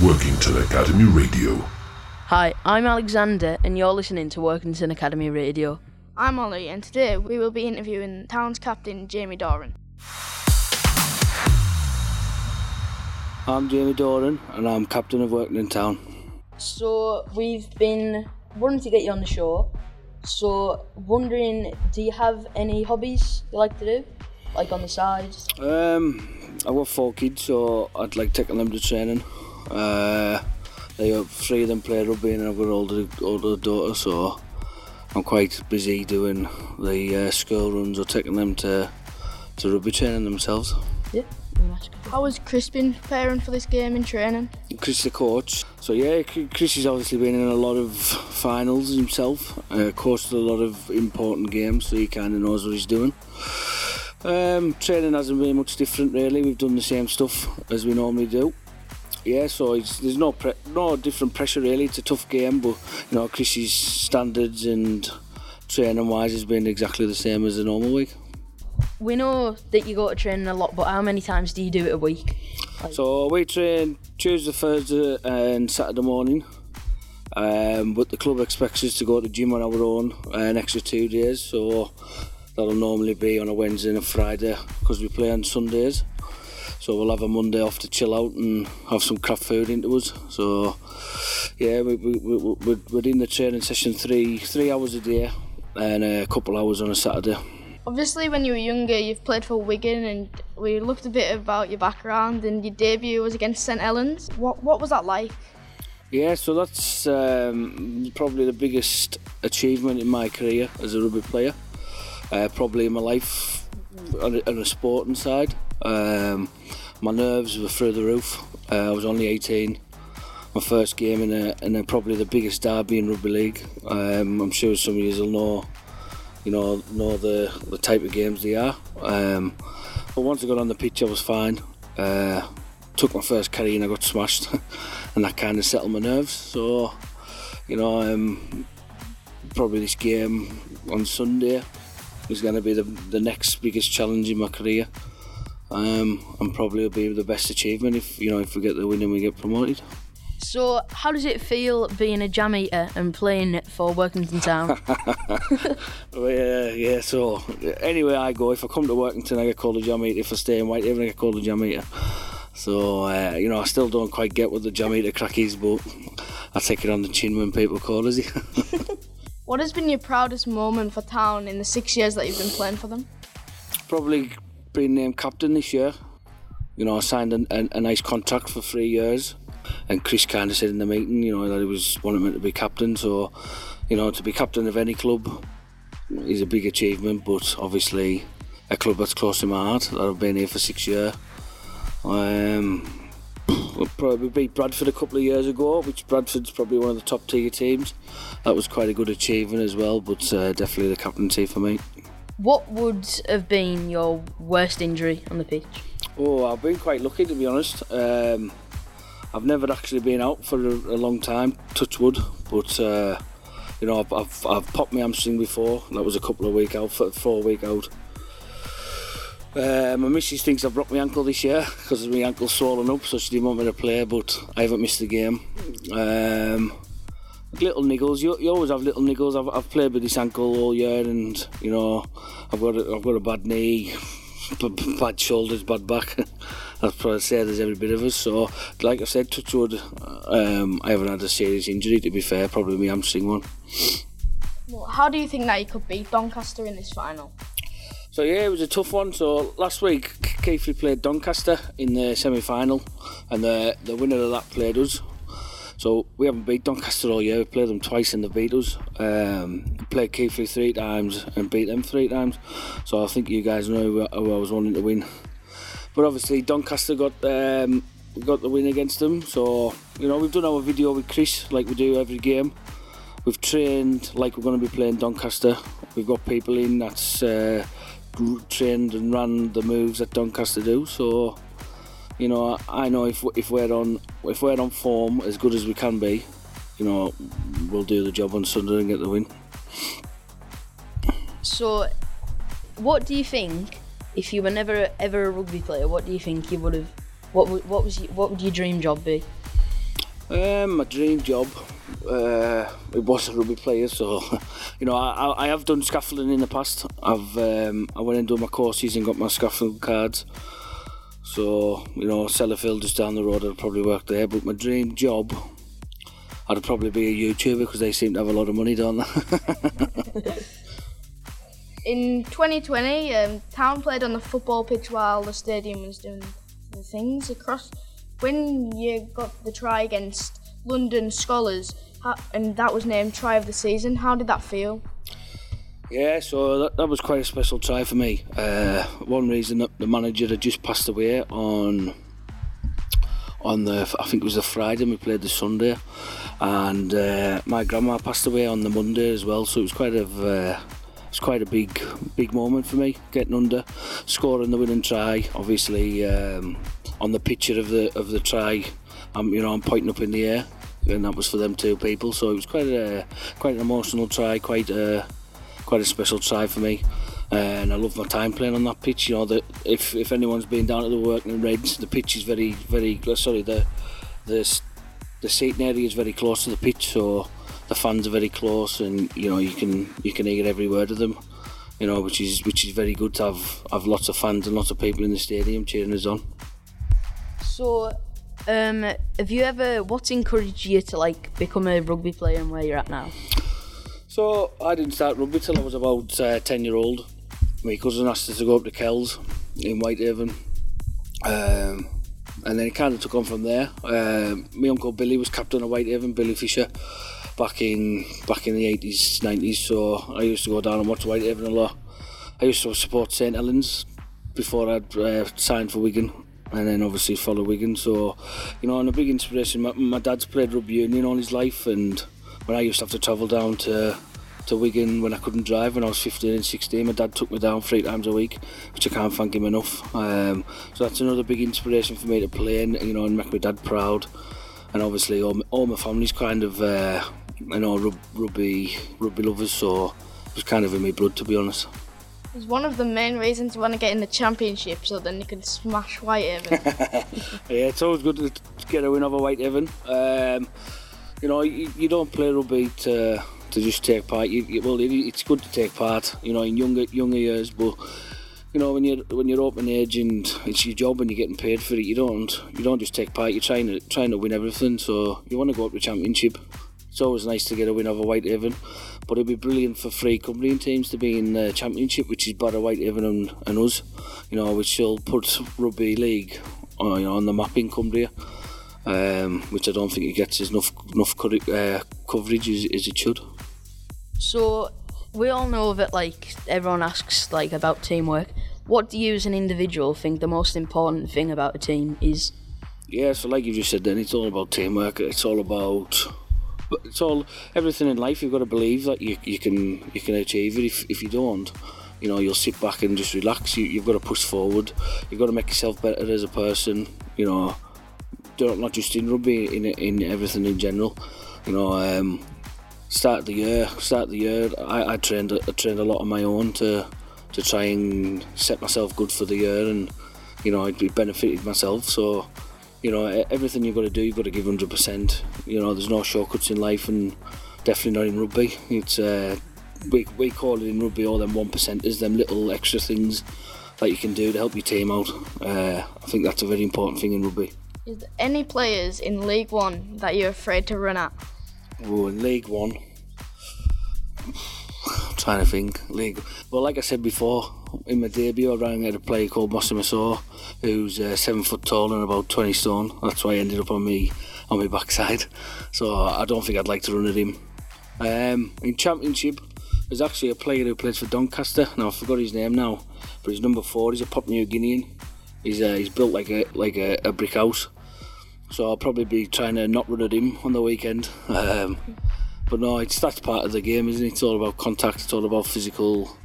Workington Academy Radio. Hi, I'm Alexander, and you're listening to Workington Academy Radio. I'm Ollie, and today we will be interviewing Town's captain Jamie Doran. I'm Jamie Doran, and I'm captain of Workington Town. So, we've been wanting to get you on the show. So, wondering, do you have any hobbies you like to do? Like on the side? Um, I've got four kids, so I'd like taking them to training. Uh, they are three of them play rugby, and I've got older older daughter, so I'm quite busy doing the uh, school runs or taking them to to rugby training themselves. Yeah. How has Chris been preparing for this game in training? Chris the coach. So yeah, Chris has obviously been in a lot of finals himself. Uh, coached a lot of important games, so he kind of knows what he's doing. Um, training hasn't been much different really. We've done the same stuff as we normally do. Yeah, so it's, there's no pre- no different pressure really. It's a tough game, but you know Chris's standards and training wise has been exactly the same as a normal week. We know that you go to training a lot, but how many times do you do it a week? So we train Tuesday, Thursday, and Saturday morning. Um, but the club expects us to go to the gym on our own uh, an extra two days. So that'll normally be on a Wednesday and a Friday because we play on Sundays. So we'll have a Monday off to chill out and have some craft food into us. So yeah, we, we, we, we're, we're in the training session three three hours a day and a couple hours on a Saturday. Obviously, when you were younger, you've played for Wigan, and we looked a bit about your background, and your debut was against St Helens. What what was that like? Yeah, so that's um, probably the biggest achievement in my career as a rugby player. Uh, probably in my life on a, on a sporting side. Um, my nerves were through the roof. Uh, I was only 18. My first game in a, in a probably the biggest derby in rugby league. Um, I'm sure some of you will know, you know, know the the type of games they are. Um, but once I got on the pitch, I was fine. Uh, took my first carry and I got smashed, and that kind of settled my nerves. So, you know, um, probably this game on Sunday is going to be the the next biggest challenge in my career. Um, and probably will be the best achievement if you know if we get the win and we get promoted. So, how does it feel being a jam eater and playing for Workington Town? Well, yeah, yeah. So anywhere I go, if I come to Workington, I get called a jam eater. If I stay in Whitehaven, I get called a jam eater. So uh, you know, I still don't quite get what the jam eater crack is, but I take it on the chin when people call us. What has been your proudest moment for Town in the six years that you've been playing for them? Probably being named captain this year. You know, I signed a, a, a nice contract for three years, and Chris kind of said in the meeting, you know, that he was wanting me to be captain. So, you know, to be captain of any club is a big achievement, but obviously a club that's close to my heart that I've been here for six years. Um, we probably beat Bradford a couple of years ago, which Bradford's probably one of the top tier teams. That was quite a good achievement as well, but uh, definitely the captaincy for me. What would have been your worst injury on the pitch? Oh, I've been quite lucky to be honest. Um, I've never actually been out for a, a long time, touch wood, but uh, you know I've, I've, I've popped my hamstring before. That was a couple of week out, four week out. Uh, my missus thinks I've broke my ankle this year because my ankle's swollen up, so she didn't want me to play, but I haven't missed the game. Um, little niggles, you, you always have little niggles. I've, I've played with this ankle all year, and you know I've got a, I've got a bad knee, bad shoulders, bad back. I'd probably say there's every bit of us. So, like I said, touch wood, um, I haven't had a serious injury. To be fair, probably my hamstring one. Well, how do you think that you could beat Doncaster in this final? So yeah, it was a tough one. So last week, Keighley played Doncaster in the semi-final, and the the winner of that played us. So we haven't beat Doncaster all year. We played them twice in the beat us. Um, played Keighley three times and beat them three times. So I think you guys know who I was wanting to win. But obviously Doncaster got um, got the win against them. So you know we've done our video with Chris like we do every game. We've trained like we're going to be playing Doncaster. We've got people in that's uh, trained and ran the moves that Doncaster do. So you know, I know if if we're on if we're on form as good as we can be, you know, we'll do the job on Sunday and get the win. So, what do you think if you were never ever a rugby player? What do you think you would have? What would, what was you, what would your dream job be? Um, my dream job, uh, it was a rugby player. So, you know, I, I have done scaffolding in the past. I've um, I went and done my courses and got my scaffolding cards. So, you know, Sellafield just down the road, I'd probably work there. But my dream job, I'd probably be a YouTuber because they seem to have a lot of money, don't they? In 2020, um, Town played on the football pitch while the stadium was doing the things across. When you got the try against London Skolars, and that was named Try of the Season, how did that feel? Yeah, so that, that was quite a special try for me. Uh, one reason that the manager had just passed away on on the I think it was the Friday we played the Sunday, and uh, my grandma passed away on the Monday as well. So it was quite a uh, it's quite a big big moment for me getting under, scoring the winning try. Obviously um, on the picture of the of the try, I'm you know I'm pointing up in the air, and that was for them two people. So it was quite a quite an emotional try, quite a quite a special try for me. And I love my time playing on that pitch. You know that if, if anyone's been down to the working Reds, the pitch is very very sorry the the the seating area is very close to the pitch, so the fans are very close, and you know you can you can hear every word of them. You know, which is which is very good to have have lots of fans and lots of people in the stadium cheering us on. So, um, have you ever? What's encouraged you to like become a rugby player and where you're at now? So I didn't start rugby till I was about uh, ten year old. My cousin asked us to go up to Kells in Whitehaven, um, and then it kind of took on from there. Um, my uncle Billy was captain of Whitehaven, Billy Fisher, back in back in the eighties, nineties. So I used to go down and watch Whitehaven a lot. I used to support St Helens before I'd uh, signed for Wigan. And then obviously follow Wigan, so you know, and a big inspiration. My, my dad's played rugby union all his life, and when I used to have to travel down to to Wigan when I couldn't drive when I was 15 and 16. My dad took me down three times a week, which I can't thank him enough. Um, so that's another big inspiration for me to play and you know and make my dad proud. And obviously all my, all my family's kind of uh, you know rug, rugby rugby lovers, so it's kind of in my blood to be honest. It's one of the main reasons you want to get in the championship, so then you can smash Whitehaven. yeah, it's always good to get a win over Whitehaven. Um, you know, you, you don't play rugby to to just take part. You, you, well, it, it's good to take part. You know, in younger younger years, but you know when you're when you're open age and it's your job and you're getting paid for it, you don't you don't just take part. You're trying to trying to win everything. So you want to go up to the championship. It's always nice to get a win over Whitehaven, but it'd be brilliant for three Cumbrian teams to be in the championship, which is Barrow Whitehaven and, and us. You know, which will put rugby league uh, you know, on the map in Cumbria. Um, which I don't think it gets enough enough uh, coverage as, as it should. So we all know that like everyone asks like about teamwork. What do you as an individual think the most important thing about a team is? Yeah, so like you just said, then it's all about teamwork. It's all about it's all everything in life. You've got to believe that you, you can you can achieve it. If if you don't, you know, you'll sit back and just relax. You, you've got to push forward. You've got to make yourself better as a person. You know, don't not just in rugby, in in everything in general. You know, um, start the year, start the year, I, I trained I trained a lot on my own to to try and set myself good for the year, and you know, be benefited myself. So, you know, everything you've got to do, you've got to give hundred percent. You know, there's no shortcuts in life, and definitely not in rugby. It's uh, we we call it in rugby all them one percenters, them little extra things that you can do to help your team out. Uh, I think that's a very important thing in rugby. Is there any players in League One that you're afraid to run at? Oh, in League One. I'm trying to think. League. Well, like I said before, in my debut, I ran at a player called Masoe, who's uh, seven foot tall and about 20 stone. That's why I ended up on me on my backside. So I don't think I'd like to run at him. Um, in Championship, there's actually a player who plays for Doncaster. Now I forgot his name now, but he's number four. He's a Papua New Guinean. He's uh, he's built like a like a, a brick house. So I'll probably be trying to not run at him on the weekend. Um, but no, it's that's part of the game, isn't it? It's all about contact. It's all about physical,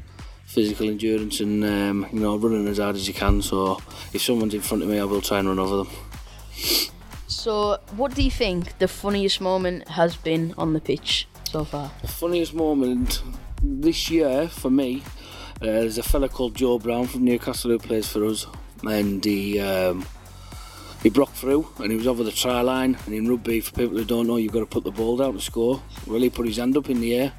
physical endurance, and um, you know running as hard as you can. So if someone's in front of me, I will try and run over them. So, what do you think the funniest moment has been on the pitch so far? The funniest moment this year for me, uh, there's a fella called Joe Brown from Newcastle who plays for us, and he. Um, he broke through and he was over the try line. And in rugby, for people who don't know, you've got to put the ball down to score. Well, he put his hand up in the air,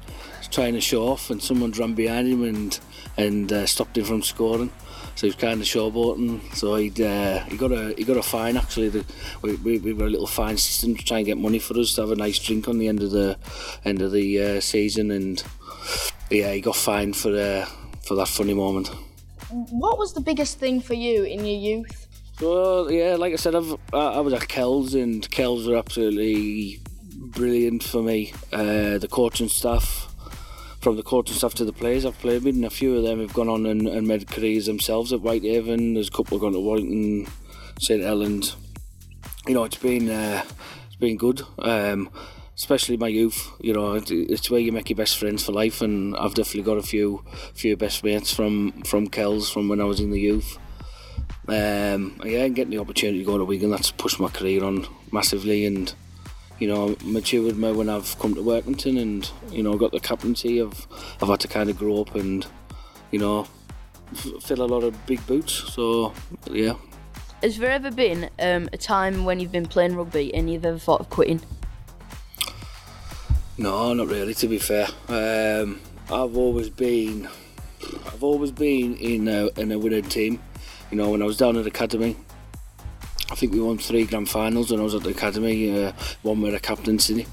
trying to show off, and someone ran behind him and and uh, stopped him from scoring. So he was kind of showboating. So he uh, he got a he got a fine actually. The, we, we we were a little fine system to try and get money for us to have a nice drink on the end of the end of the uh, season, and yeah, he got fined for uh, for that funny moment. What was the biggest thing for you in your youth? So yeah, like I said, I've, I, I was at Kells, and Kells were absolutely brilliant for me. Uh, the coaching staff, from the coaching staff to the players I've played with, and a few of them have gone on and, and made careers themselves at Whitehaven. There's a couple gone to Warrington, St Helens. You know, it's been uh, it's been good. Um, especially my youth, you know, it's where you make your best friends for life, and I've definitely got a few few best mates from from Kells from when I was in the youth. Um, yeah, getting the opportunity to go to Wigan, that's pushed my career on massively, and you know, matured me when I've come to Workington, and you know, got the captaincy. I've I've had to kind of grow up and you know, f- fill a lot of big boots. So yeah. Has there ever been um, a time when you've been playing rugby and you've ever thought of quitting? No, not really. To be fair, um, I've always been, I've always been in a, in a winning team. You know, when I was down at academy, I think we won three grand finals when I was at the academy. Uh, one with a captaincy.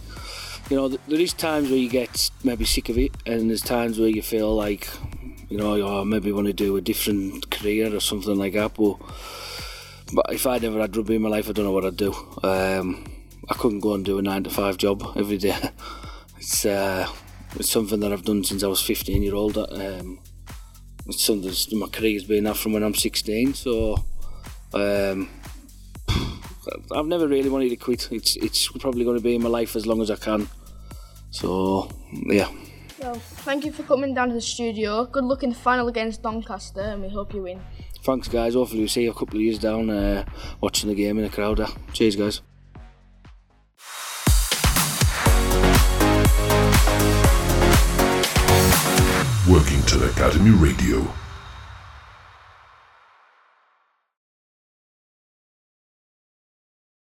You know, there is times where you get maybe sick of it, and there's times where you feel like, you know, oh, maybe want to do a different career or something like that. But, but if I'd never had rugby in my life, I don't know what I'd do. Um, I couldn't go and do a nine to five job every day. It's uh, it's something that I've done since I was 15 year old. Um, it's something my career's been that from when I'm 16. So um, I've never really wanted to quit. It's it's probably going to be in my life as long as I can. So yeah. Well, thank you for coming down to the studio. Good luck in the final against Doncaster, and we hope you win. Thanks, guys. Hopefully, we'll see you a couple of years down uh, watching the game in the crowd. Cheers, guys. Workington Academy Radio.